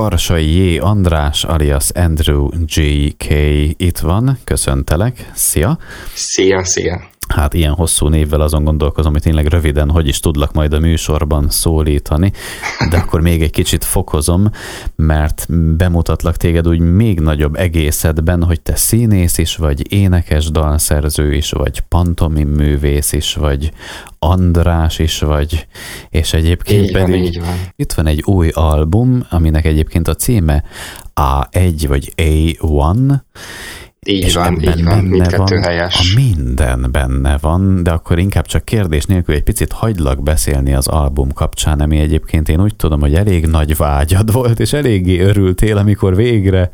Karsai J. András alias Andrew G.K. itt van, köszöntelek, szia! Szia, szia! Hát ilyen hosszú névvel azon gondolkozom, hogy tényleg röviden, hogy is tudlak majd a műsorban szólítani, de akkor még egy kicsit fokozom, mert bemutatlak téged úgy még nagyobb egészedben, hogy te színész is vagy, énekes dalszerző is vagy, pantomim művész is vagy, András is vagy, és egyébként így pedig van, így van. itt van egy új album, aminek egyébként a címe A1 vagy A1, így és van, így van, mindkettő van, helyes. A minden benne van, de akkor inkább csak kérdés nélkül egy picit hagylak beszélni az album kapcsán, ami egyébként én úgy tudom, hogy elég nagy vágyad volt, és eléggé örültél, amikor végre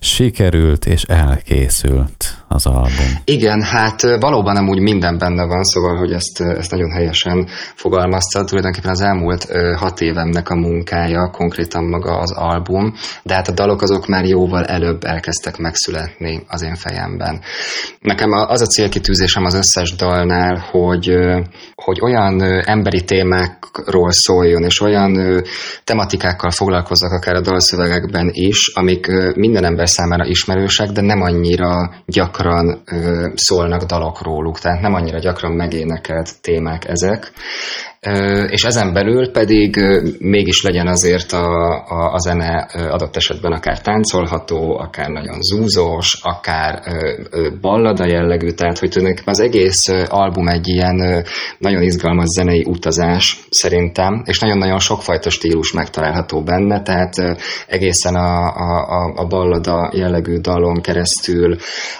sikerült és elkészült az album. Igen, hát valóban nem úgy minden benne van, szóval, hogy ezt, ezt nagyon helyesen fogalmazta. Tulajdonképpen az elmúlt hat évemnek a munkája, konkrétan maga az album, de hát a dalok azok már jóval előbb elkezdtek megszületni az én fejemben. Nekem az a célkitűzésem az összes dalnál, hogy, hogy olyan emberi témákról szóljon, és olyan tematikákkal foglalkozzak akár a dalszövegekben is, amik minden ember számára ismerősek, de nem annyira gyakran ö, szólnak dalok róluk, tehát nem annyira gyakran megénekelt témák ezek és ezen belül pedig mégis legyen azért a, a, a zene adott esetben akár táncolható, akár nagyon zúzós, akár ballada jellegű, tehát hogy tulajdonképpen az egész album egy ilyen nagyon izgalmas zenei utazás szerintem, és nagyon-nagyon sokfajta stílus megtalálható benne, tehát egészen a, a, a ballada jellegű dalon keresztül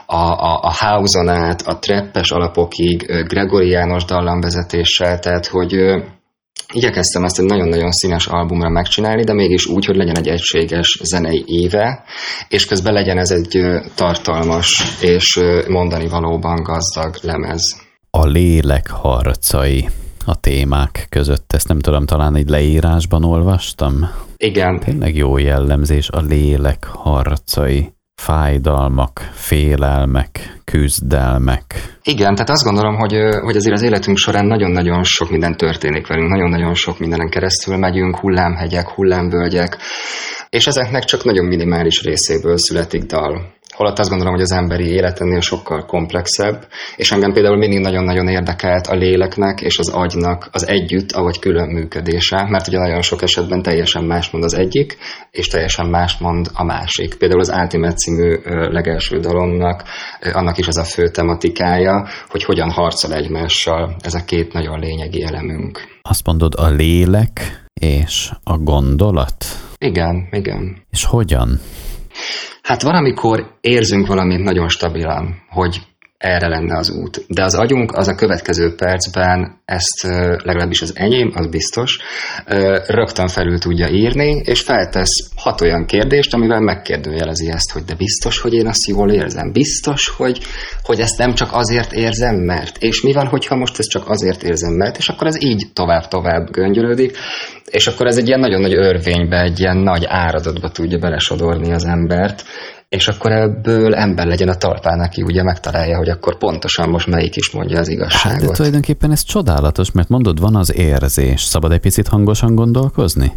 a, a, a house-on át, a treppes alapokig, gregoriános dallamvezetéssel, tehát hogy Igyekeztem ezt egy nagyon-nagyon színes albumra megcsinálni, de mégis úgy, hogy legyen egy egységes zenei éve, és közben legyen ez egy tartalmas és mondani valóban gazdag lemez. A lélek harcai a témák között. Ezt nem tudom, talán egy leírásban olvastam. Igen. Tényleg jó jellemzés, a lélek harcai fájdalmak, félelmek, küzdelmek. Igen, tehát azt gondolom, hogy, hogy azért az életünk során nagyon-nagyon sok minden történik velünk, nagyon-nagyon sok mindenen keresztül megyünk, hullámhegyek, hullámvölgyek, és ezeknek csak nagyon minimális részéből születik dal. Holott azt gondolom, hogy az emberi élet ennél sokkal komplexebb, és engem például mindig nagyon-nagyon érdekelt a léleknek és az agynak az együtt, ahogy külön működése, mert ugye nagyon sok esetben teljesen más mond az egyik, és teljesen más mond a másik. Például az Ultimate című legelső dalomnak, annak is az a fő tematikája, hogy hogyan harcol egymással ez a két nagyon lényegi elemünk. Azt mondod, a lélek és a gondolat? Igen, igen. És hogyan? Hát valamikor érzünk valamit nagyon stabilan, hogy erre lenne az út. De az agyunk az a következő percben ezt legalábbis az enyém, az biztos, rögtön felül tudja írni, és feltesz hat olyan kérdést, amivel megkérdőjelezi ezt, hogy de biztos, hogy én azt jól érzem, biztos, hogy, hogy ezt nem csak azért érzem, mert, és mi van, hogyha most ezt csak azért érzem, mert, és akkor ez így tovább-tovább göngyölődik, és akkor ez egy ilyen nagyon nagy örvénybe, egy ilyen nagy áradatba tudja belesodorni az embert, és akkor ebből ember legyen a talpán, aki ugye megtalálja, hogy akkor pontosan most melyik is mondja az igazságot. Hát de tulajdonképpen ez csodálatos, mert mondod, van az érzés. Szabad egy picit hangosan gondolkozni?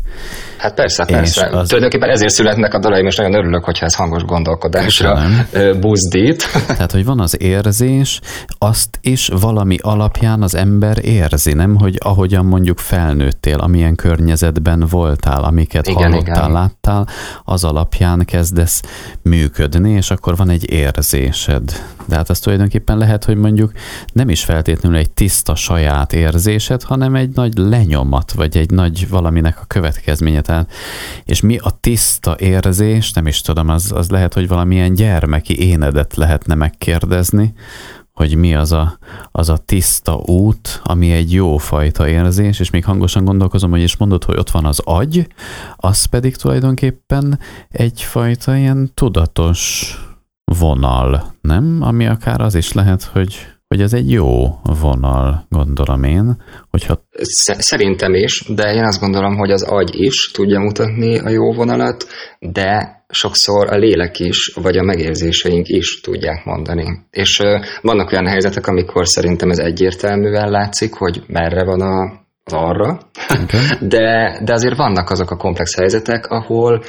Hát persze, persze. Az... Tulajdonképpen ezért születnek a dalaim, és nagyon örülök, hogyha ez hangos gondolkodásra Köszönöm. buzdít. Tehát, hogy van az érzés, azt is valami alapján az ember érzi, nem? Hogy ahogyan mondjuk felnőttél, amilyen környezetben voltál, amiket igen, hallottál, igen. láttál, az alapján kezdesz működni működni, és akkor van egy érzésed. De hát az tulajdonképpen lehet, hogy mondjuk nem is feltétlenül egy tiszta saját érzésed, hanem egy nagy lenyomat, vagy egy nagy valaminek a következménye. Tehát, és mi a tiszta érzés, nem is tudom, az, az lehet, hogy valamilyen gyermeki énedet lehetne megkérdezni, hogy mi az a, az a tiszta út, ami egy jó fajta érzés, és még hangosan gondolkozom, hogy is mondod, hogy ott van az agy, az pedig tulajdonképpen egyfajta ilyen tudatos vonal, nem? Ami akár az is lehet, hogy hogy ez egy jó vonal, gondolom én. Hogyha... Szerintem is, de én azt gondolom, hogy az agy is tudja mutatni a jó vonalat, de sokszor a lélek is, vagy a megérzéseink is tudják mondani. És vannak olyan helyzetek, amikor szerintem ez egyértelműen látszik, hogy merre van a, az arra, okay. de, de azért vannak azok a komplex helyzetek, ahol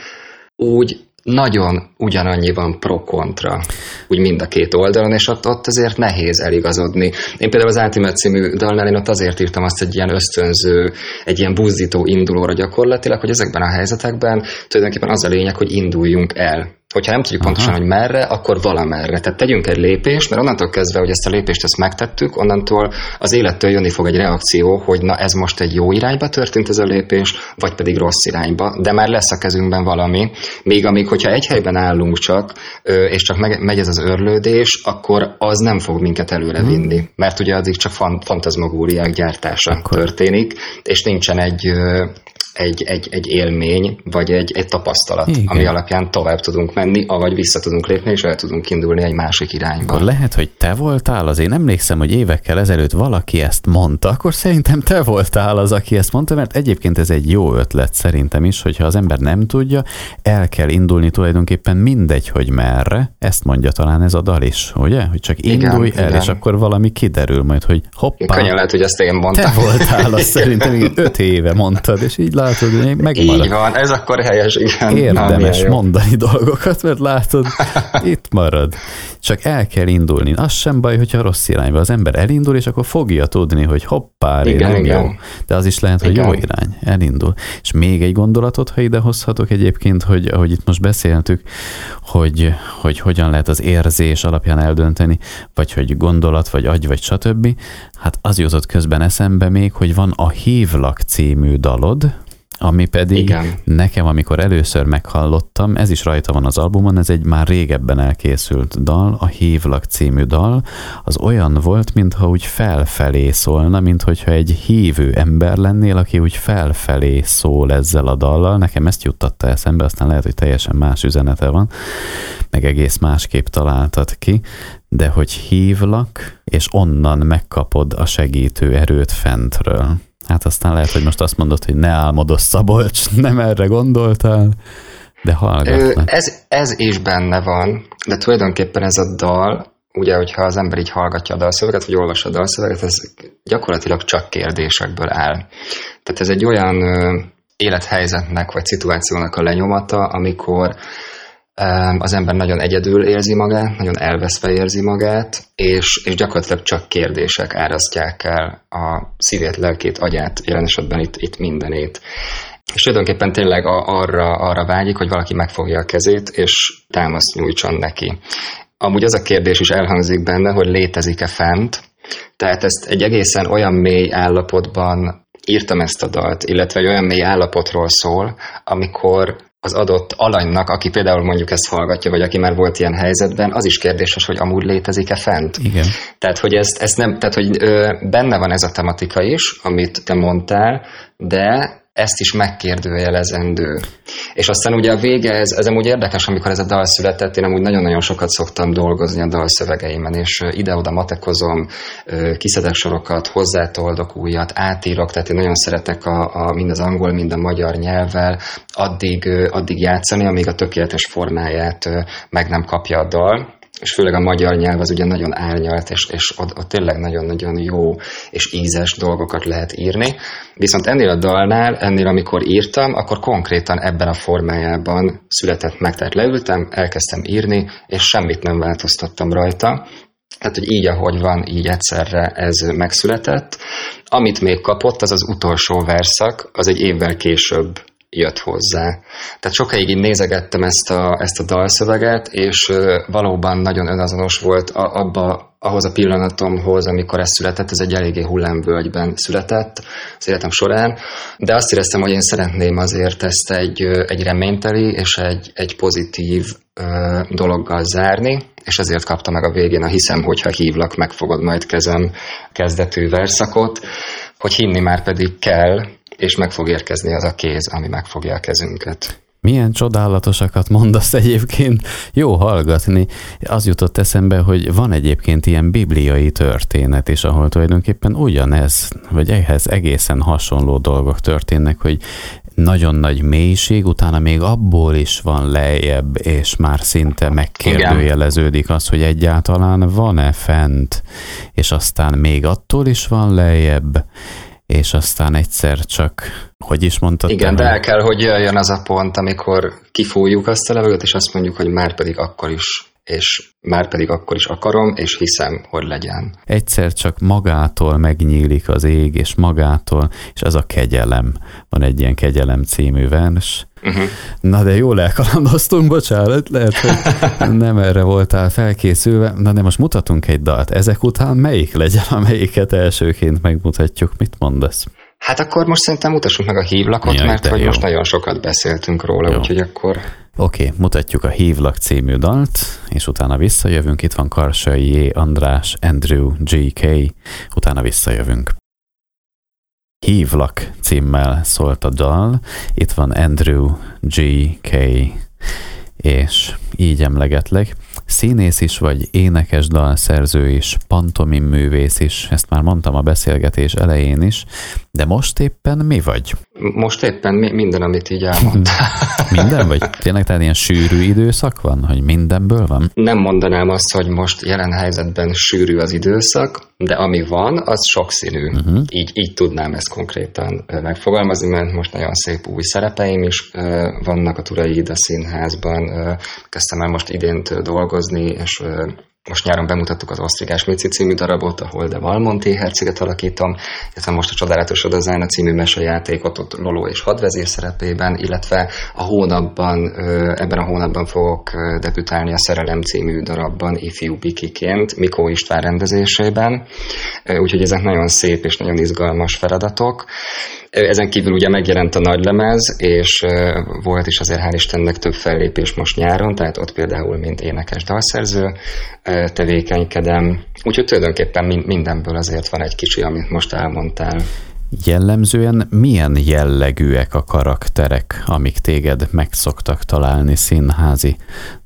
úgy nagyon ugyanannyi van pro-kontra, úgy mind a két oldalon, és ott, ott azért nehéz eligazodni. Én például az Ultimate című dalnál én ott azért írtam azt egy ilyen ösztönző, egy ilyen buzdító indulóra gyakorlatilag, hogy ezekben a helyzetekben tulajdonképpen az a lényeg, hogy induljunk el hogyha nem tudjuk pontosan, Aha. hogy merre, akkor valamerre. Tehát tegyünk egy lépést, mert onnantól kezdve, hogy ezt a lépést ezt megtettük, onnantól az élettől jönni fog egy reakció, hogy na ez most egy jó irányba történt ez a lépés, vagy pedig rossz irányba, de már lesz a kezünkben valami. Még amíg, hogyha egy helyben állunk csak, és csak megy ez az örlődés, akkor az nem fog minket előre mhm. vinni, mert ugye addig csak fantazmagóriák gyártása akkor. történik, és nincsen egy egy, egy, egy élmény, vagy egy, egy tapasztalat, Igen. ami alapján tovább tudunk menni, avagy vissza tudunk lépni, és el tudunk indulni egy másik irányba. Akkor lehet, hogy te voltál az, én emlékszem, hogy évekkel ezelőtt valaki ezt mondta, akkor szerintem te voltál az, aki ezt mondta, mert egyébként ez egy jó ötlet szerintem is, hogyha az ember nem tudja, el kell indulni tulajdonképpen mindegy, hogy merre, ezt mondja talán ez a dal is, ugye? Hogy csak indulj igen, el, igen. és akkor valami kiderül majd, hogy hoppá. Könnyen lehet, hogy ezt én mondtam. Te voltál az szerintem, öt éve mondtad, és így látod, hogy megmarad. Így van, ez akkor helyes, igen. Érdemes mondani dolgokat, mert látod, itt marad. Csak el kell indulni. Az sem baj, hogyha rossz irányba az ember elindul, és akkor fogja tudni, hogy hoppá, igen, nem igen. jó. De az is lehet, hogy igen. jó irány, elindul. És még egy gondolatot, ha idehozhatok egyébként, hogy ahogy itt most beszéltük, hogy, hogy hogyan lehet az érzés alapján eldönteni, vagy hogy gondolat, vagy agy, vagy stb. Hát az jutott közben eszembe még, hogy van a Hívlak című dalod, ami pedig Igen. nekem, amikor először meghallottam, ez is rajta van az albumon, ez egy már régebben elkészült dal, a Hívlak című dal, az olyan volt, mintha úgy felfelé szólna, mint hogyha egy hívő ember lennél, aki úgy felfelé szól ezzel a dallal. Nekem ezt juttatta eszembe, aztán lehet, hogy teljesen más üzenete van, meg egész másképp találtad ki, de hogy hívlak, és onnan megkapod a segítő erőt fentről. Hát aztán lehet, hogy most azt mondod, hogy ne álmodozz Szabolcs, nem erre gondoltál, de hallgatnak. Ez, ez is benne van, de tulajdonképpen ez a dal, ugye, hogyha az ember így hallgatja a dalszöveget, vagy olvassa a dalszöveget, ez gyakorlatilag csak kérdésekből áll. Tehát ez egy olyan élethelyzetnek, vagy szituációnak a lenyomata, amikor az ember nagyon egyedül érzi magát, nagyon elveszve érzi magát, és, és gyakorlatilag csak kérdések árasztják el a szívét, lelkét, agyát, jelen esetben itt, itt mindenét. És tulajdonképpen tényleg arra, arra vágyik, hogy valaki megfogja a kezét, és támaszt nyújtson neki. Amúgy az a kérdés is elhangzik benne, hogy létezik-e fent, tehát ezt egy egészen olyan mély állapotban írtam ezt a dalt, illetve egy olyan mély állapotról szól, amikor az adott alanynak, aki például mondjuk ezt hallgatja, vagy aki már volt ilyen helyzetben, az is kérdéses, hogy amúgy létezik-e fent. Igen. Tehát, hogy ezt, ezt nem, tehát, hogy ö, benne van ez a tematika is, amit te mondtál, de ezt is megkérdőjelezendő. És aztán ugye a vége, ez, ez amúgy érdekes, amikor ez a dal született, én amúgy nagyon-nagyon sokat szoktam dolgozni a dalszövegeimen, és ide-oda matekozom, kiszedek sorokat, hozzátoldok újat, átírok, tehát én nagyon szeretek a, a, mind az angol, mind a magyar nyelvvel addig, addig játszani, amíg a tökéletes formáját meg nem kapja a dal és főleg a magyar nyelv az ugye nagyon árnyalt, és, és ott, ott tényleg nagyon-nagyon jó és ízes dolgokat lehet írni. Viszont ennél a dalnál, ennél amikor írtam, akkor konkrétan ebben a formájában született meg. Tehát leültem, elkezdtem írni, és semmit nem változtattam rajta. Tehát, hogy így, ahogy van, így egyszerre ez megszületett. Amit még kapott, az az utolsó verszak, az egy évvel később jött hozzá. Tehát sokáig én nézegettem ezt a, ezt a dalszöveget, és valóban nagyon önazonos volt abba, ahhoz a pillanatomhoz, amikor ez született, ez egy eléggé hullámvölgyben született az életem során, de azt éreztem, hogy én szeretném azért ezt egy, egy reményteli és egy, egy pozitív ö, dologgal zárni, és ezért kapta meg a végén a hiszem, hogyha hívlak, megfogod majd kezem kezdetű verszakot, hogy hinni már pedig kell, és meg fog érkezni az a kéz, ami megfogja a kezünket. Milyen csodálatosakat mondasz egyébként, jó hallgatni. Az jutott eszembe, hogy van egyébként ilyen bibliai történet is, ahol tulajdonképpen ugyanez, vagy ehhez egészen hasonló dolgok történnek, hogy nagyon nagy mélység, utána még abból is van lejjebb, és már szinte megkérdőjeleződik az, hogy egyáltalán van-e fent, és aztán még attól is van lejjebb, és aztán egyszer csak, hogy is mondtad? Igen, de el kell, hogy jöjjön az a pont, amikor kifújjuk azt a levegőt, és azt mondjuk, hogy már pedig akkor is és már pedig akkor is akarom, és hiszem, hogy legyen. Egyszer csak magától megnyílik az ég, és magától, és ez a kegyelem. Van egy ilyen kegyelem című vers. Uh-huh. Na de jól elkalandoztunk, bocsánat, lehet, hogy nem erre voltál felkészülve. Na de most mutatunk egy dalt. Ezek után melyik legyen, amelyiket elsőként megmutatjuk? Mit mondasz? Hát akkor most szerintem mutassuk meg a hívlakot, Jaj, mert hogy jó. most nagyon sokat beszéltünk róla, jó. úgyhogy akkor... Oké, okay, mutatjuk a Hívlak című dalt, és utána visszajövünk. Itt van Karsai J. András, Andrew, G.K. Utána visszajövünk. Hívlak címmel szólt a dal. Itt van Andrew, G.K. és így emlegetlek. Színész is vagy, énekes dalszerző is, pantomim művész is, ezt már mondtam a beszélgetés elején is, de most éppen mi vagy? Most éppen mi, minden, amit így elmondtál. minden? Vagy tényleg tehát ilyen sűrű időszak van, hogy mindenből van? Nem mondanám azt, hogy most jelen helyzetben sűrű az időszak, de ami van, az sokszínű. Uh-huh. Így, így tudnám ezt konkrétan megfogalmazni, mert most nagyon szép új szerepeim is vannak a Turai Ida Színházban. Kezdtem el most idéntől dolgozni, és most nyáron bemutattuk az Osztrigás Mici című darabot, ahol de Valmonti herceget alakítom, illetve most a Csodálatos Odazána című mesejátékot ott Loló és hadvezér szerepében, illetve a hónapban, ebben a hónapban fogok debütálni a Szerelem című darabban ifjú bikiként, Mikó István rendezésében, úgyhogy ezek nagyon szép és nagyon izgalmas feladatok. Ezen kívül ugye megjelent a nagylemez, és volt is azért hál' Istennek több fellépés most nyáron, tehát ott például mint énekes dalszerző tevékenykedem. Úgyhogy tulajdonképpen mindenből azért van egy kicsi, amit most elmondtál. Jellemzően milyen jellegűek a karakterek, amik téged megszoktak találni színházi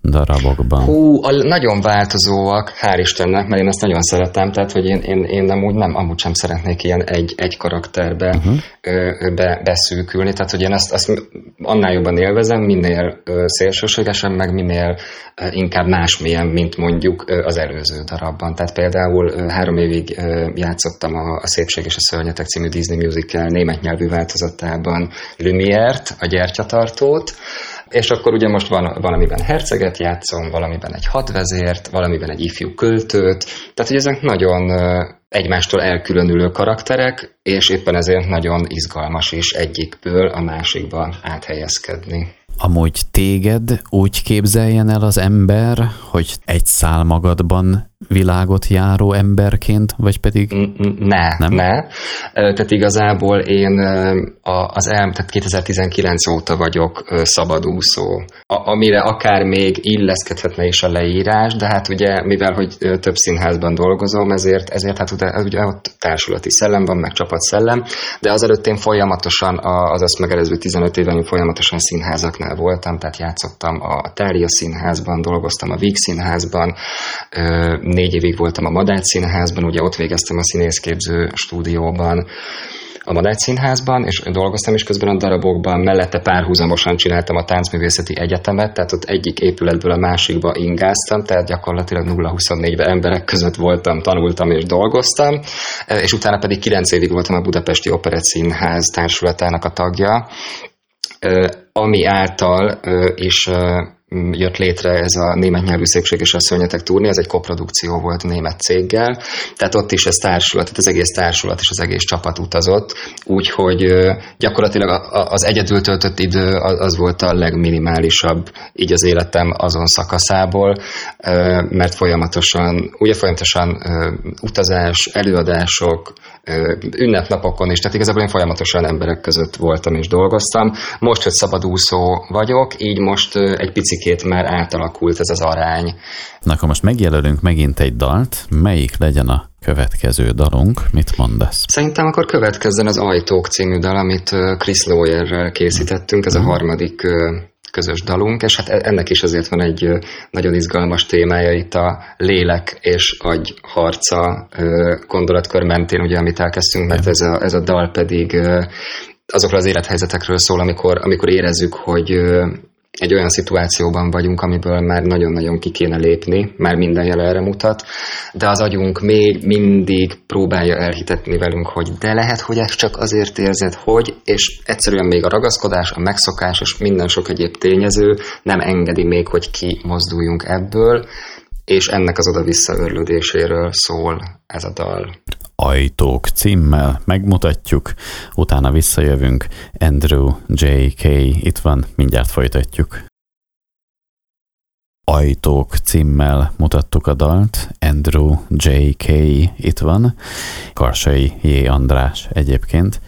darabokban? Hú, a, nagyon változóak, hál' Istennek, mert én ezt nagyon szeretem, tehát hogy én, én, én amúgy nem, amúgy sem szeretnék ilyen egy, egy karakterbe uh-huh. ö, be, beszűkülni, tehát hogy én ezt, ezt annál jobban élvezem, minél ö, szélsőségesen, meg minél ö, inkább másmilyen, mint mondjuk ö, az előző darabban. Tehát például ö, három évig ö, játszottam a, a Szépség és a Szörnyetek című Disney musical német nyelvű változatában Lumière-t, a gyertyatartót, és akkor ugye most van valamiben herceget játszom, valamiben egy hadvezért, valamiben egy ifjú költőt, tehát hogy ezek nagyon egymástól elkülönülő karakterek, és éppen ezért nagyon izgalmas is egyikből a másikba áthelyezkedni. Amúgy téged úgy képzeljen el az ember, hogy egy szál magadban világot járó emberként, vagy pedig... Ne, nem? ne. Tehát igazából én az el, tehát 2019 óta vagyok szabadúszó, amire akár még illeszkedhetne is a leírás, de hát ugye, mivel hogy több színházban dolgozom, ezért, ezért hát ugye, ugye ott társulati szellem van, meg csapatszellem, de azelőtt én folyamatosan, az azt megelező 15 éven folyamatosan színházaknál voltam, tehát játszottam a Tália színházban, dolgoztam a Víg színházban, négy évig voltam a Madács Színházban, ugye ott végeztem a színészképző stúdióban, a Madács Színházban, és dolgoztam is közben a darabokban, mellette párhuzamosan csináltam a Táncművészeti Egyetemet, tehát ott egyik épületből a másikba ingáztam, tehát gyakorlatilag 0-24-ben emberek között voltam, tanultam és dolgoztam, és utána pedig 9 évig voltam a Budapesti Operett Színház társulatának a tagja, ami által is jött létre ez a német nyelvű a szörnyetek turné, ez egy koprodukció volt német céggel, tehát ott is ez társulat, tehát az egész társulat és az egész csapat utazott, úgyhogy gyakorlatilag az egyedül töltött idő az volt a legminimálisabb így az életem azon szakaszából, mert folyamatosan, ugye folyamatosan utazás, előadások, ünnepnapokon is, tehát igazából én folyamatosan emberek között voltam és dolgoztam. Most, hogy szabadúszó vagyok, így most egy picikét már átalakult ez az arány. Na akkor most megjelölünk megint egy dalt, melyik legyen a következő dalunk, mit mondasz? Szerintem akkor következzen az Ajtók című dal, amit Chris Lawyerrel készítettünk, ez a mhm. harmadik közös dalunk, és hát e- ennek is azért van egy nagyon izgalmas témája itt a lélek és agy harca gondolatkör mentén, ugye, amit elkezdtünk, mert ez a, ez a dal pedig azokról az élethelyzetekről szól, amikor, amikor érezzük, hogy egy olyan szituációban vagyunk, amiből már nagyon-nagyon ki kéne lépni, már minden jel erre mutat, de az agyunk még mindig próbálja elhitetni velünk, hogy de lehet, hogy ezt csak azért érzed, hogy, és egyszerűen még a ragaszkodás, a megszokás és minden sok egyéb tényező nem engedi még, hogy kimozduljunk ebből, és ennek az oda-vissza örlődéséről szól ez a dal. Ajtók címmel megmutatjuk, utána visszajövünk. Andrew J.K. itt van, mindjárt folytatjuk. Ajtók címmel mutattuk a dalt, Andrew J.K. itt van, Karsai J. András egyébként.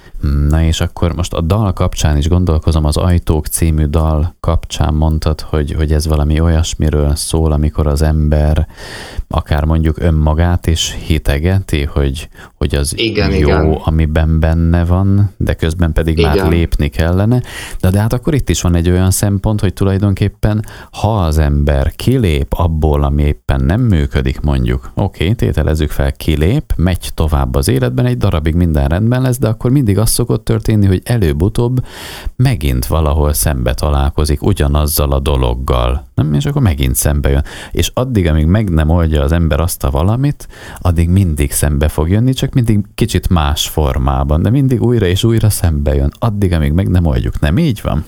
Na és akkor most a dal kapcsán is gondolkozom, az Ajtók című dal kapcsán mondtad, hogy, hogy ez valami olyasmiről szól, amikor az ember akár mondjuk önmagát is hitegeti, hogy, hogy az igen, jó, igen. amiben benne van, de közben pedig igen. már lépni kellene. De, de hát akkor itt is van egy olyan szempont, hogy tulajdonképpen ha az ember kilép abból, ami éppen nem működik mondjuk, oké, okay, tételezzük fel, kilép, megy tovább az életben, egy darabig minden rendben lesz, de akkor mindig az szokott történni, hogy előbb-utóbb megint valahol szembe találkozik ugyanazzal a dologgal, nem? és akkor megint szembe jön. És addig, amíg meg nem oldja az ember azt a valamit, addig mindig szembe fog jönni, csak mindig kicsit más formában, de mindig újra és újra szembe jön. Addig, amíg meg nem oldjuk. Nem így van?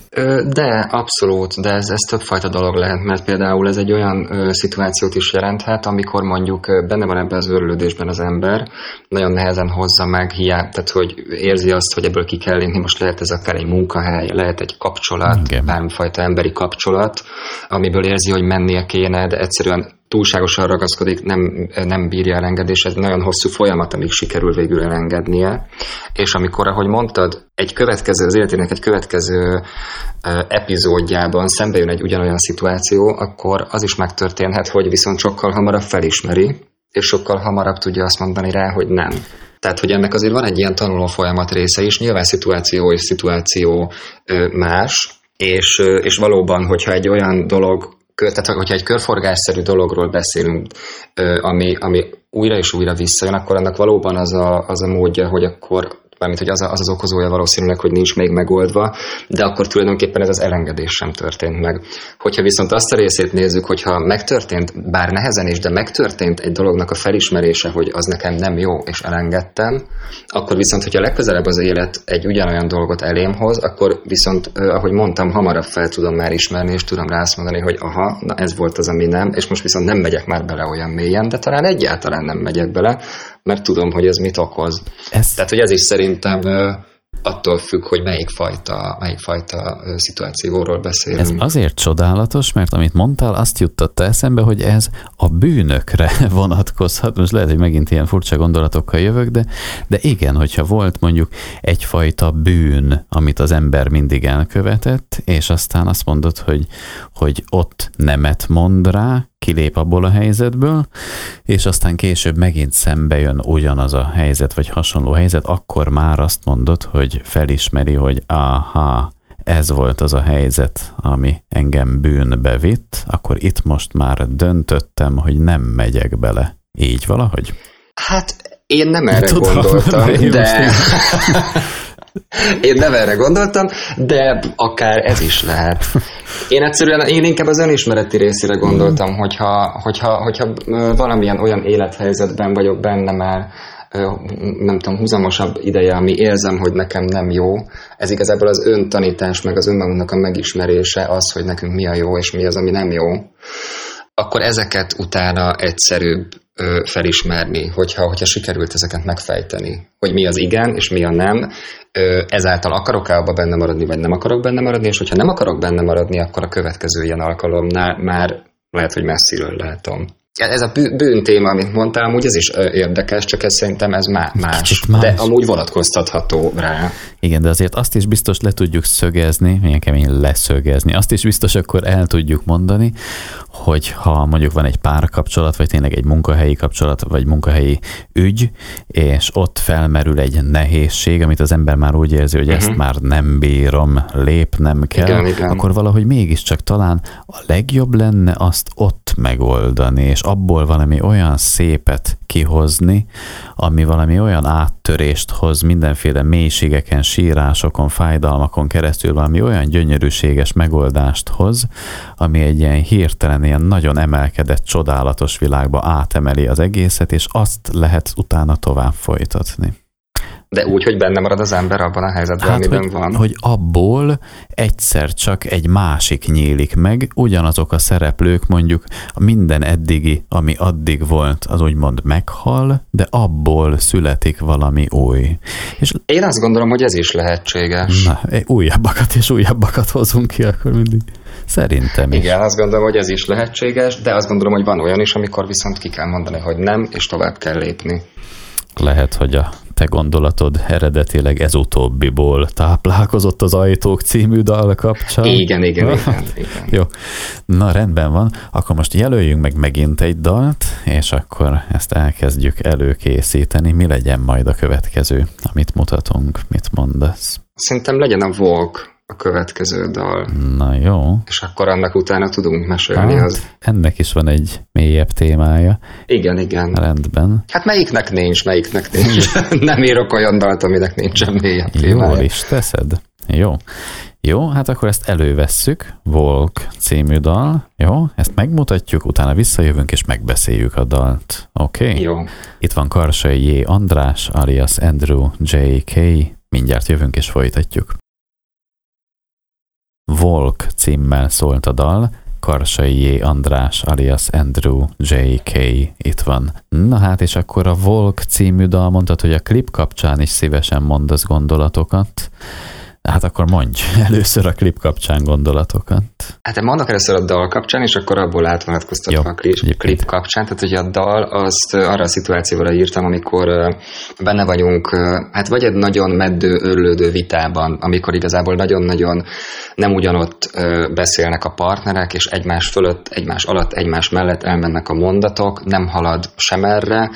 De, abszolút, de ez, ez többfajta dolog lehet, mert például ez egy olyan ö, szituációt is jelenthet, amikor mondjuk benne van ebben az örülődésben az ember, nagyon nehezen hozza meg hiány, tehát hogy érzi azt, hogy ebből ki kell lépni, most lehet ez akár egy munkahely, lehet egy kapcsolat, Igen. bármifajta emberi kapcsolat, amiből érzi, hogy mennie kéne, de egyszerűen túlságosan ragaszkodik, nem, nem bírja elengedés, ez nagyon hosszú folyamat, amíg sikerül végül elengednie. És amikor, ahogy mondtad, egy következő, az életének egy következő epizódjában szembe jön egy ugyanolyan szituáció, akkor az is megtörténhet, hogy viszont sokkal hamarabb felismeri, és sokkal hamarabb tudja azt mondani rá, hogy nem. Tehát, hogy ennek azért van egy ilyen tanuló folyamat része is, nyilván szituáció és szituáció más, és, és valóban, hogyha egy olyan dolog tehát hogyha egy körforgásszerű dologról beszélünk, ami, ami újra és újra visszajön, akkor annak valóban az a, az a módja, hogy akkor mármint hogy az, a, az az okozója valószínűleg, hogy nincs még megoldva, de akkor tulajdonképpen ez az elengedés sem történt meg. Hogyha viszont azt a részét nézzük, hogyha megtörtént, bár nehezen is, de megtörtént egy dolognak a felismerése, hogy az nekem nem jó, és elengedtem, akkor viszont, hogyha legközelebb az élet egy ugyanolyan dolgot elém hoz, akkor viszont, ahogy mondtam, hamarabb fel tudom már ismerni, és tudom rá azt mondani, hogy aha, na ez volt az, ami nem, és most viszont nem megyek már bele olyan mélyen, de talán egyáltalán nem megyek bele, mert tudom, hogy ez mit okoz. Ez... Tehát, hogy ez is szerintem attól függ, hogy melyik fajta, melyik fajta szituációról beszélünk. Ez azért csodálatos, mert amit mondtál, azt juttatta eszembe, hogy ez a bűnökre vonatkozhat. Most lehet, hogy megint ilyen furcsa gondolatokkal jövök, de, de igen, hogyha volt mondjuk egyfajta bűn, amit az ember mindig elkövetett, és aztán azt mondod, hogy, hogy ott nemet mond rá, kilép abból a helyzetből, és aztán később megint szembe jön ugyanaz a helyzet, vagy hasonló helyzet, akkor már azt mondod, hogy felismeri, hogy aha, ez volt az a helyzet, ami engem bűnbe vitt, akkor itt most már döntöttem, hogy nem megyek bele. Így valahogy? Hát én nem erre Tudom, gondoltam, de... Én nem erre gondoltam, de akár ez is lehet. Én egyszerűen, én inkább az önismereti részére gondoltam, hogyha, hogyha, hogyha valamilyen olyan élethelyzetben vagyok benne már, nem tudom, húzamosabb ideje, ami érzem, hogy nekem nem jó. Ez igazából az öntanítás, meg az önmagunknak a megismerése az, hogy nekünk mi a jó, és mi az, ami nem jó. Akkor ezeket utána egyszerűbb felismerni, hogyha, hogyha sikerült ezeket megfejteni, hogy mi az igen, és mi a nem, ezáltal akarok-e abba benne maradni, vagy nem akarok benne maradni, és hogyha nem akarok benne maradni, akkor a következő ilyen alkalomnál már lehet, hogy messziről látom. Ez a bűn téma, amit mondtál, amúgy ez is érdekes, csak ez szerintem ez más, más, más. de amúgy vonatkoztatható rá. Igen, de azért azt is biztos le tudjuk szögezni, milyen kemény leszögezni, azt is biztos akkor el tudjuk mondani, hogy ha mondjuk van egy párkapcsolat, vagy tényleg egy munkahelyi kapcsolat, vagy munkahelyi ügy, és ott felmerül egy nehézség, amit az ember már úgy érzi, hogy uh-huh. ezt mhm. már nem bírom, lépnem kell, igen, igen. akkor valahogy mégiscsak talán a legjobb lenne azt ott megoldani, és abból valami olyan szépet kihozni, ami valami olyan áttörést hoz mindenféle mélységeken, sírásokon, fájdalmakon keresztül, valami olyan gyönyörűséges megoldást hoz, ami egy ilyen hirtelen, ilyen nagyon emelkedett, csodálatos világba átemeli az egészet, és azt lehet utána tovább folytatni. De úgy, hogy benne marad az ember abban a helyzetben, hát, amiben hogy, van. hogy abból egyszer csak egy másik nyílik meg, ugyanazok a szereplők mondjuk minden eddigi, ami addig volt, az úgymond meghal, de abból születik valami új. És Én azt gondolom, hogy ez is lehetséges. Na, újabbakat és újabbakat hozunk ki akkor mindig. Szerintem is. Igen, azt gondolom, hogy ez is lehetséges, de azt gondolom, hogy van olyan is, amikor viszont ki kell mondani, hogy nem, és tovább kell lépni. Lehet, hogy a te gondolatod eredetileg ez utóbbiból táplálkozott az Ajtók című dal kapcsán. Igen, igen, igen, igen. Jó, na rendben van, akkor most jelöljünk meg megint egy dalt, és akkor ezt elkezdjük előkészíteni. Mi legyen majd a következő, amit mutatunk? Mit mondasz? Szerintem legyen a Vogue a következő dal. Na jó. És akkor annak utána tudunk mesélni. Hát, az... Ennek is van egy mélyebb témája. Igen, igen. Rendben. Hát melyiknek nincs, melyiknek nincs. Nem írok olyan dalt, aminek nincsen mélyebb témája. Jól is teszed. Jó. Jó, hát akkor ezt elővesszük, Volk című dal, jó? Ezt megmutatjuk, utána visszajövünk és megbeszéljük a dalt, oké? Okay? Jó. Itt van Karsai J. András, alias Andrew J.K. Mindjárt jövünk és folytatjuk. Volk címmel szólt a dal, Karsai J. András alias Andrew J.K. itt van. Na hát, és akkor a Volk című dal mondtad, hogy a klip kapcsán is szívesen mondasz gondolatokat. Hát akkor mondj először a klip kapcsán gondolatokat. Hát én mondok először a dal kapcsán, és akkor abból átvonatkoztatva a klip, klip kapcsán. Tehát ugye a dal, azt arra a szituációra írtam, amikor benne vagyunk, hát vagy egy nagyon meddő, örlődő vitában, amikor igazából nagyon-nagyon nem ugyanott beszélnek a partnerek, és egymás fölött, egymás alatt, egymás mellett elmennek a mondatok, nem halad sem erre,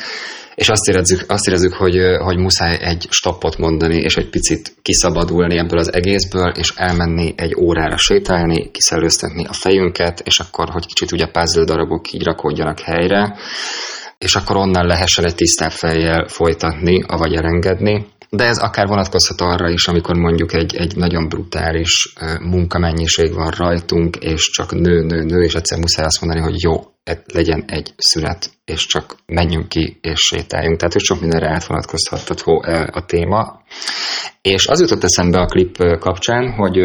és azt érezzük, azt érezzük hogy, hogy muszáj egy stoppot mondani, és egy picit kiszabadulni ebből az egészből, és elmenni egy órára sétálni, kiszellőztetni a fejünket, és akkor, hogy kicsit ugye puzzle darabok így rakódjanak helyre, és akkor onnan lehessen egy tisztább fejjel folytatni, avagy elengedni. De ez akár vonatkozhat arra is, amikor mondjuk egy, egy nagyon brutális munkamennyiség van rajtunk, és csak nő, nő, nő, és egyszer muszáj azt mondani, hogy jó, legyen egy szünet, és csak menjünk ki, és sétáljunk. Tehát, hogy sok mindenre átvonatkozhatható a téma. És az jutott eszembe a klip kapcsán, hogy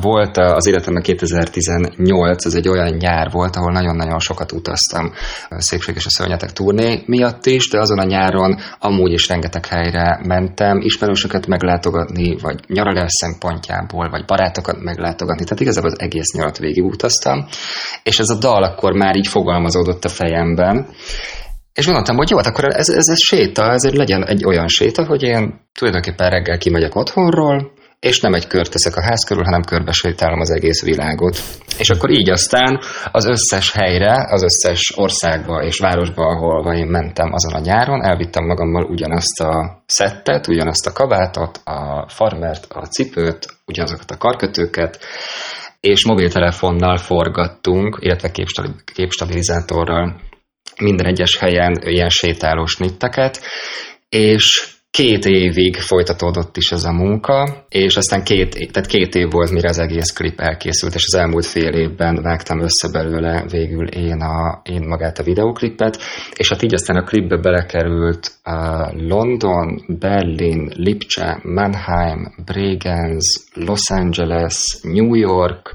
volt az életemben 2018, ez egy olyan nyár volt, ahol nagyon-nagyon sokat utaztam a Szépség és a Szörnyetek turné miatt is, de azon a nyáron amúgy is rengeteg helyre mentem, ismerősöket meglátogatni, vagy nyaralás szempontjából, vagy barátokat meglátogatni, tehát igazából az egész nyarat végig utaztam, és ez a dal akkor már így fogalmazódott a fejemben, és gondoltam, hogy jó, hát akkor ez, ez, ez séta, ezért legyen egy olyan séta, hogy én tulajdonképpen reggel kimegyek otthonról, és nem egy kört teszek a ház körül, hanem körbe sétálom az egész világot. És akkor így aztán az összes helyre, az összes országba és városba, ahol én mentem azon a nyáron, elvittem magammal ugyanazt a szettet, ugyanazt a kabátot, a farmert, a cipőt, ugyanazokat a karkötőket, és mobiltelefonnal forgattunk, illetve képstabilizátorral minden egyes helyen ilyen sétálós nitteket, és két évig folytatódott is ez a munka, és aztán két, tehát két év volt, mire az egész klip elkészült, és az elmúlt fél évben vágtam össze belőle végül én, a, én magát a videoklipet, és hát így aztán a klipbe belekerült uh, London, Berlin, Lipcse, Mannheim, Bregenz, Los Angeles, New York,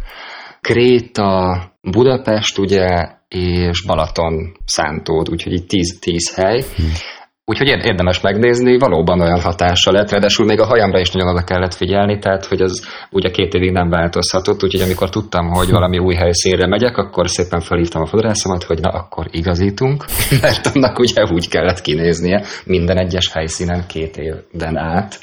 Kréta, Budapest ugye, és Balaton szántód, úgyhogy tíz, tíz hely. Hmm. Úgyhogy érdemes megnézni, valóban olyan hatása lett, ráadásul még a hajamra is nagyon oda kellett figyelni, tehát hogy az ugye két évig nem változhatott, úgyhogy amikor tudtam, hogy valami új helyszínre megyek, akkor szépen felhívtam a fodrászomat, hogy na akkor igazítunk, mert annak ugye úgy kellett kinéznie minden egyes helyszínen két évben át.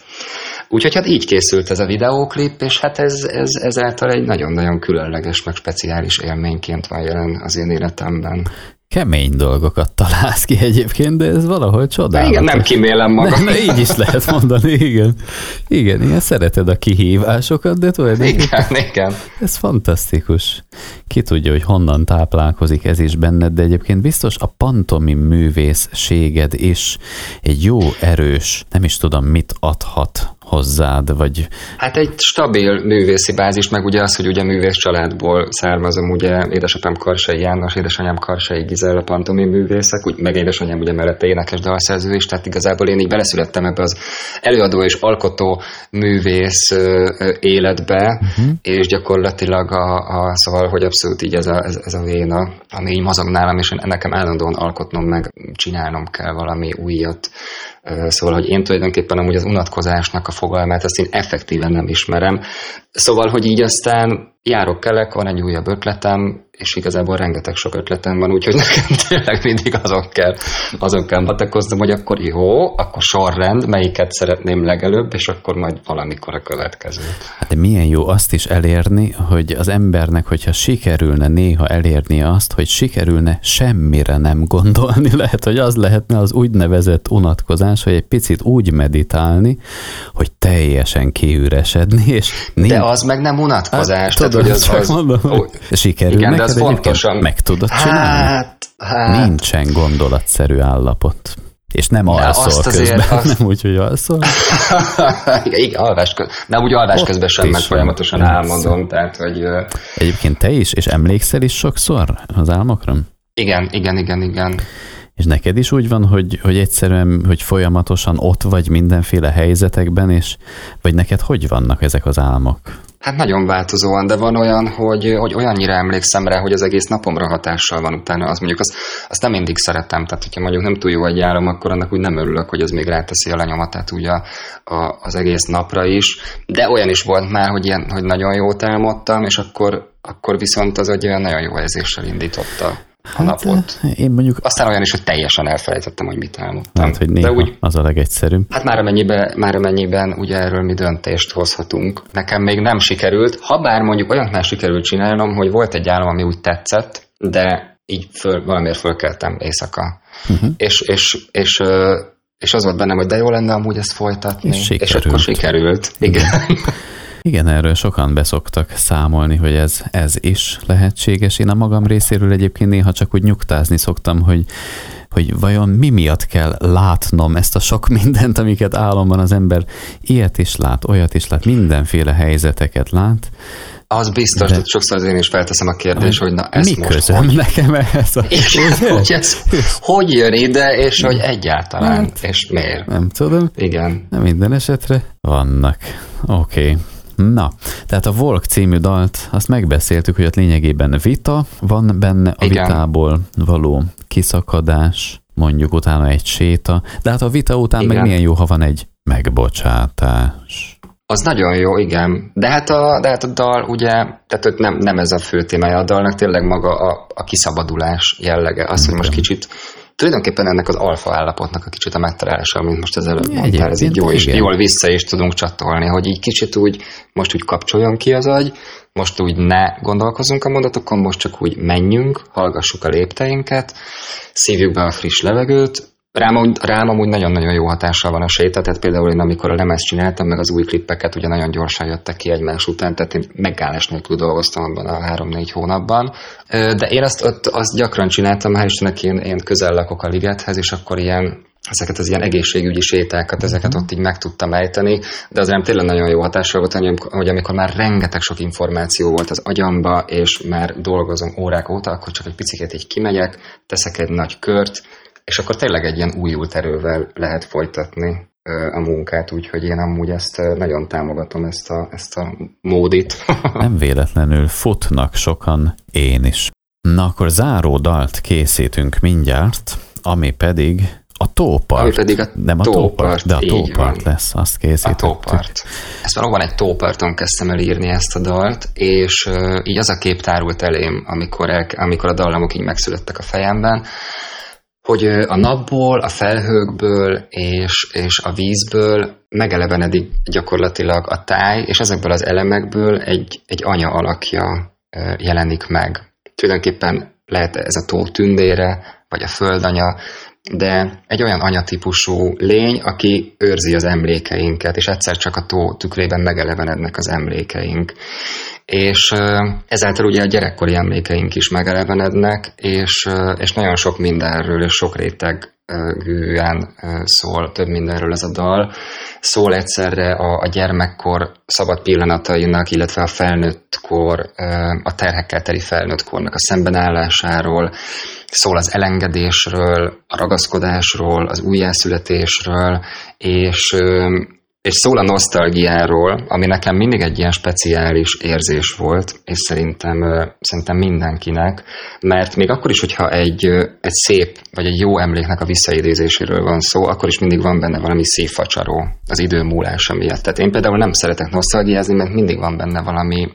Úgyhogy hát így készült ez a videóklip, és hát ez, ez ezáltal egy nagyon-nagyon különleges, meg speciális élményként van jelen az én életemben kemény dolgokat találsz ki egyébként, de ez valahol csodálatos. Igen, nem kimélem magam. Na, így is lehet mondani, igen. Igen, ilyen szereted a kihívásokat, de tulajdonképpen... Igen, igen. Ez fantasztikus. ki tudja, hogy honnan táplálkozik ez is benned, de egyébként biztos a pantomim művészséged is egy jó, erős, nem is tudom mit adhat hozzád, vagy... Hát egy stabil művészi bázis, meg ugye az, hogy ugye művész családból származom, ugye édesapám Karsai János, édesanyám Karsai Gizella pantomi művészek, úgy, meg édesanyám ugye mellette énekes dalszerző is, tehát igazából én így beleszülettem ebbe az előadó és alkotó művész életbe, uh-huh. és gyakorlatilag a, a, szóval, hogy abszolút így ez a, ez, ez a véna, ami így mozog nálam, és nekem állandóan alkotnom, meg csinálnom kell valami újat, Szóval, hogy én tulajdonképpen amúgy az unatkozásnak a fogalmát, azt én effektíven nem ismerem. Szóval, hogy így aztán járok kelek, van egy újabb ötletem, és igazából rengeteg sok ötletem van, úgyhogy nekem tényleg mindig azon kell, azon kell matekoznom, hogy akkor jó, akkor sorrend, melyiket szeretném legelőbb, és akkor majd valamikor a következő. Hát milyen jó azt is elérni, hogy az embernek, hogyha sikerülne néha elérni azt, hogy sikerülne semmire nem gondolni, lehet, hogy az lehetne az úgynevezett unatkozás, hogy egy picit úgy meditálni, hogy teljesen kiüresedni, és De az meg nem unatkozás, hát, tehát hogy az, az, ó, sikerül igen, neked az pontosan. Meg tudod csinálni? Hát, hát. Nincsen gondolatszerű állapot. És nem alszol közben, azt... nem úgy, hogy alszol. igen, igen, alvás közben. Nem úgy alvás Ott közben sem, meg folyamatosan álmodom. Tehát, hogy, Egyébként te is, és emlékszel is sokszor az álmokra? Igen, igen, igen, igen. És neked is úgy van, hogy, hogy egyszerűen, hogy folyamatosan ott vagy mindenféle helyzetekben, és vagy neked hogy vannak ezek az álmok? Hát nagyon változóan, de van olyan, hogy, hogy olyannyira emlékszem rá, hogy az egész napomra hatással van utána. Az mondjuk azt, azt nem mindig szeretem, tehát hogyha mondjuk nem túl jó egy álom, akkor annak úgy nem örülök, hogy az még ráteszi a lenyomatát ugye a, a, az egész napra is. De olyan is volt már, hogy, ilyen, hogy nagyon jót álmodtam, és akkor, akkor viszont az egy olyan nagyon jó érzéssel indította hát, napot. Én mondjuk... Aztán olyan is, hogy teljesen elfelejtettem, hogy mit álmodtam. Hát, hogy De úgy, az a legegyszerűbb. Hát már amennyiben, már amennyiben ugye erről mi döntést hozhatunk. Nekem még nem sikerült, ha bár mondjuk olyan már sikerült csinálnom, hogy volt egy álom, ami úgy tetszett, de így föl, valamiért fölkeltem éjszaka. Uh-huh. És, és, és, és az volt bennem, hogy de jó lenne amúgy ezt folytatni. És, és akkor sikerült. Igen. Igen, erről sokan beszoktak számolni, hogy ez, ez is lehetséges. Én a magam részéről egyébként néha csak úgy nyugtázni szoktam, hogy hogy vajon mi miatt kell látnom ezt a sok mindent, amiket álomban az ember ilyet is lát, olyat is lát, mindenféle helyzeteket lát. Az biztos, hogy sokszor az én is felteszem a kérdést, hogy na ez mi most közöm hogy? nekem ehhez a... Igen, hogy, ez, hogy jön ide, és hogy egyáltalán, hát, és miért? Nem tudom. Igen. Nem minden esetre vannak. Oké. Okay. Na, tehát a Volk című dalt, azt megbeszéltük, hogy ott lényegében vita van benne, a Igen. vitából való kiszakadás, mondjuk utána egy séta, de hát a vita után Igen. meg milyen jó, ha van egy megbocsátás. Az nagyon jó, igen. De hát a, de hát a dal ugye, tehát nem, nem ez a fő témája a dalnak, tényleg maga a, a kiszabadulás jellege, az, hogy most kicsit tulajdonképpen ennek az alfa állapotnak a kicsit a megtalálása, amit most az előbb mondtál, ez így jó, és jól vissza is tudunk csatolni, hogy így kicsit úgy, most úgy kapcsoljon ki az agy, most úgy ne gondolkozunk a mondatokon, most csak úgy menjünk, hallgassuk a lépteinket, szívjuk be a friss levegőt, Rám, rám amúgy nagyon-nagyon jó hatással van a séta, tehát például én amikor a lemez csináltam, meg az új klippeket ugye nagyon gyorsan jöttek ki egymás után, tehát én megállás nélkül dolgoztam abban a három-négy hónapban. De én azt, ott, azt gyakran csináltam, hál' Istennek én, én közel lakok a ligethez, és akkor ilyen ezeket az ilyen egészségügyi sétákat, ezeket ott így meg tudtam ejteni, de az nem tényleg nagyon jó hatással volt, hogy amikor már rengeteg sok információ volt az agyamba, és már dolgozom órák óta, akkor csak egy picit így kimegyek, teszek egy nagy kört, és akkor tényleg egy ilyen újult erővel lehet folytatni a munkát, úgyhogy én amúgy ezt nagyon támogatom, ezt a, ezt a módit. Nem véletlenül futnak sokan, én is. Na akkor záró dalt készítünk mindjárt, ami pedig a tópart. Ami pedig a Nem a tópart, de a tópart van. lesz, azt készítettük. A tópart. Ezt valóban egy tóparton kezdtem el írni ezt a dalt, és uh, így az a kép tárult elém, amikor, el, amikor a dallamok így megszülettek a fejemben, hogy a napból, a felhőkből és, és a vízből megelevenedik gyakorlatilag a táj, és ezekből az elemekből egy, egy anya alakja jelenik meg. Tulajdonképpen lehet ez a tó tündére, vagy a földanya, de egy olyan anyatípusú lény, aki őrzi az emlékeinket, és egyszer csak a tó tükrében megelevenednek az emlékeink. És ezáltal ugye a gyerekkori emlékeink is megelevenednek, és, és nagyon sok mindenről és sok réteg gűen szól több mindenről ez a dal. Szól egyszerre a, a gyermekkor szabad pillanatainak, illetve a felnőttkor, a terhekkel teli felnőttkornak a szembenállásáról, szól az elengedésről, a ragaszkodásról, az újjászületésről, és és szól a nosztalgiáról, ami nekem mindig egy ilyen speciális érzés volt, és szerintem, szerintem mindenkinek, mert még akkor is, hogyha egy, egy szép, vagy egy jó emléknek a visszaidézéséről van szó, akkor is mindig van benne valami facsaró az idő múlása miatt. Tehát én például nem szeretek nosztalgiázni, mert mindig van benne valami,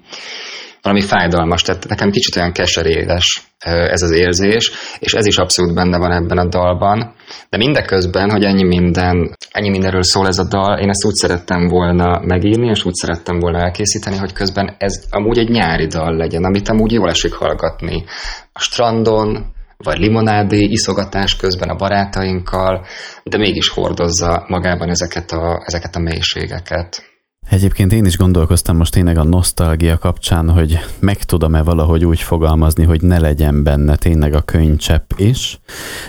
valami fájdalmas, tehát nekem kicsit olyan keserédes ez az érzés, és ez is abszolút benne van ebben a dalban. De mindeközben, hogy ennyi minden, ennyi mindenről szól ez a dal, én ezt úgy szerettem volna megírni, és úgy szerettem volna elkészíteni, hogy közben ez amúgy egy nyári dal legyen, amit amúgy jól esik hallgatni. A strandon, vagy limonádé iszogatás közben a barátainkkal, de mégis hordozza magában ezeket a, ezeket a mélységeket. Egyébként én is gondolkoztam most tényleg a nosztalgia kapcsán, hogy meg tudom-e valahogy úgy fogalmazni, hogy ne legyen benne tényleg a könycsepp is,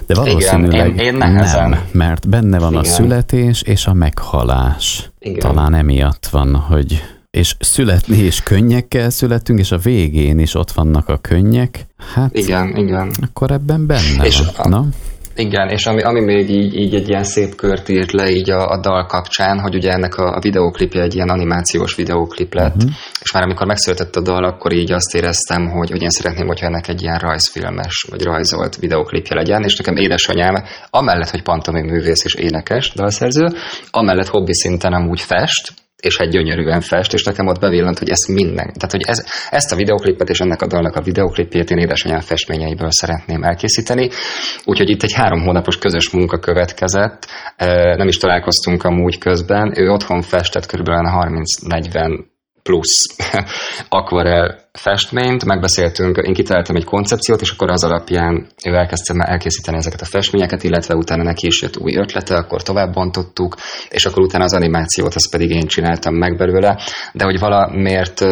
de valószínűleg Igen, én, én nem, mert benne van Igen. a születés és a meghalás. Igen. Talán emiatt van, hogy és születni és könnyekkel születünk, és a végén is ott vannak a könnyek. Hát, igen, igen. Akkor ebben benne és van. A, Na? Igen, és ami, ami még így, így egy ilyen szép kört írt le így a, a dal kapcsán, hogy ugye ennek a, a videóklipje egy ilyen animációs videóklip lett, uh-huh. és már amikor megszületett a dal, akkor így azt éreztem, hogy, hogy én szeretném, hogyha ennek egy ilyen rajzfilmes, vagy rajzolt videóklipje legyen, és nekem édesanyám, amellett, hogy pantomim művész és énekes dalszerző, amellett hobbi szinten amúgy fest, és egy gyönyörűen fest, és nekem ott bevillant, hogy ezt minden, tehát hogy ez, ezt a videoklipet és ennek a dalnak a videoklipjét én édesanyám festményeiből szeretném elkészíteni, úgyhogy itt egy három hónapos közös munka következett, nem is találkoztunk amúgy közben, ő otthon festett kb. 30-40 plusz akvarel festményt, megbeszéltünk, én kitaláltam egy koncepciót, és akkor az alapján ő elkezdte elkészíteni ezeket a festményeket, illetve utána neki is jött új ötlete, akkor tovább bontottuk, és akkor utána az animációt, azt pedig én csináltam meg belőle, de hogy valamiért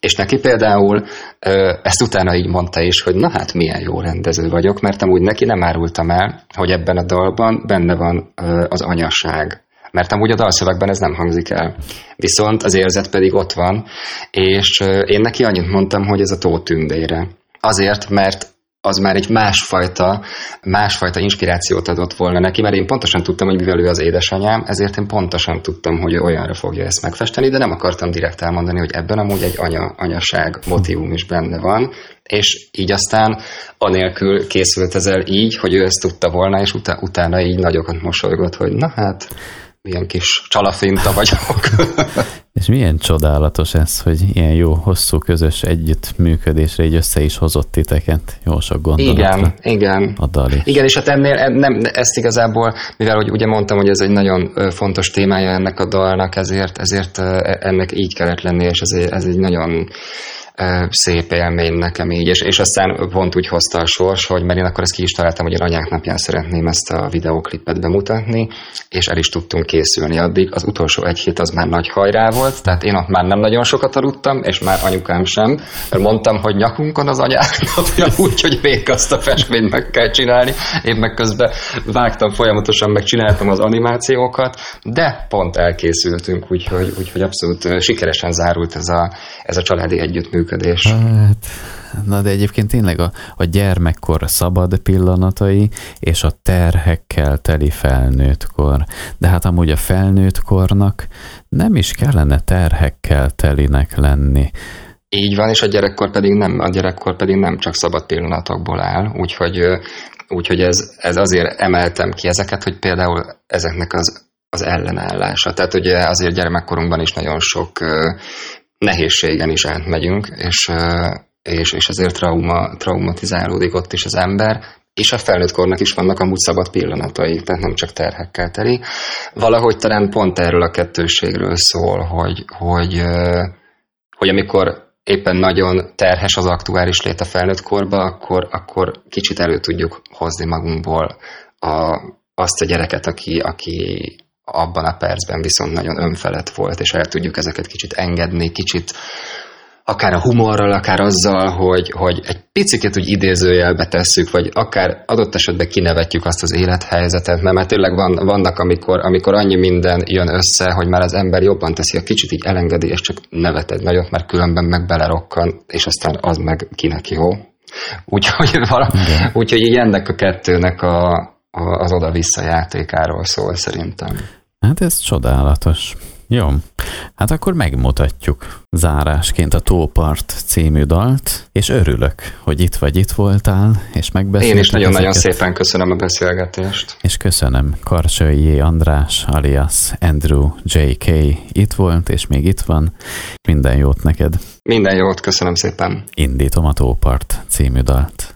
és neki például ezt utána így mondta is, hogy na hát milyen jó rendező vagyok, mert amúgy neki nem árultam el, hogy ebben a dalban benne van az anyaság mert amúgy a dalszövegben ez nem hangzik el. Viszont az érzet pedig ott van, és én neki annyit mondtam, hogy ez a tó tündére. Azért, mert az már egy másfajta, másfajta inspirációt adott volna neki, mert én pontosan tudtam, hogy mivel ő az édesanyám, ezért én pontosan tudtam, hogy ő olyanra fogja ezt megfesteni, de nem akartam direkt elmondani, hogy ebben amúgy egy anya, anyaság motivum is benne van, és így aztán anélkül készült ezzel így, hogy ő ezt tudta volna, és utána, így nagyokat mosolygott, hogy na hát, milyen kis csalafinta vagyok. És milyen csodálatos ez, hogy ilyen jó, hosszú közös együttműködésre így össze is hozott titeket. Jó sok gondolatra. Igen, igen. A dal is. Igen, és hát ennél nem, ezt igazából, mivel hogy ugye mondtam, hogy ez egy nagyon fontos témája ennek a dalnak, ezért, ezért ennek így kellett lenni, és ez egy, ez egy nagyon szép élmény nekem így, és, és aztán pont úgy hozta a sors, hogy mert én akkor ezt ki is találtam, hogy a anyák napján szeretném ezt a videóklipet bemutatni, és el is tudtunk készülni addig. Az utolsó egy hét az már nagy hajrá volt, tehát én ott már nem nagyon sokat aludtam, és már anyukám sem, mert mondtam, hogy nyakunkon az anyák napja, úgyhogy végig azt a festményt meg kell csinálni. Én meg közben vágtam folyamatosan, meg csináltam az animációkat, de pont elkészültünk, úgyhogy, úgyhogy abszolút sikeresen zárult ez a, ez a családi együttműködés működés. Hát, na de egyébként tényleg a, a gyermekkor szabad pillanatai, és a terhekkel teli felnőttkor. De hát amúgy a felnőttkornak nem is kellene terhekkel telinek lenni. Így van, és a gyerekkor pedig nem, a gyerekkor pedig nem csak szabad pillanatokból áll, úgyhogy, úgyhogy ez, ez azért emeltem ki ezeket, hogy például ezeknek az, az ellenállása. Tehát ugye azért gyermekkorunkban is nagyon sok nehézségen is átmegyünk, és, és, és ezért trauma, traumatizálódik ott is az ember, és a felnőtt kornak is vannak amúgy szabad pillanatai, tehát nem csak terhekkel teli. Valahogy talán pont erről a kettőségről szól, hogy, hogy, hogy amikor éppen nagyon terhes az aktuális lét a felnőtt korba, akkor, akkor kicsit elő tudjuk hozni magunkból a, azt a gyereket, aki, aki, abban a percben viszont nagyon önfelett volt, és el tudjuk ezeket kicsit engedni, kicsit akár a humorral, akár azzal, hogy, hogy egy picit úgy idézőjelbe tesszük, vagy akár adott esetben kinevetjük azt az élethelyzetet, mert, mert tényleg van, vannak, amikor, amikor annyi minden jön össze, hogy már az ember jobban teszi, a kicsit így elengedi, és csak nevet egy nagyot, mert különben meg belerokkan, és aztán az meg kinek jó. Úgyhogy, úgyhogy így ennek a kettőnek a, az oda-vissza játékáról szól szerintem. Hát ez csodálatos. Jó, hát akkor megmutatjuk zárásként a Tópart című dalt, és örülök, hogy itt vagy itt voltál, és megbeszéltük Én is nagyon-nagyon szépen köszönöm a beszélgetést. És köszönöm Karsai András alias Andrew J.K. itt volt, és még itt van. Minden jót neked. Minden jót, köszönöm szépen. Indítom a Tópart című dalt.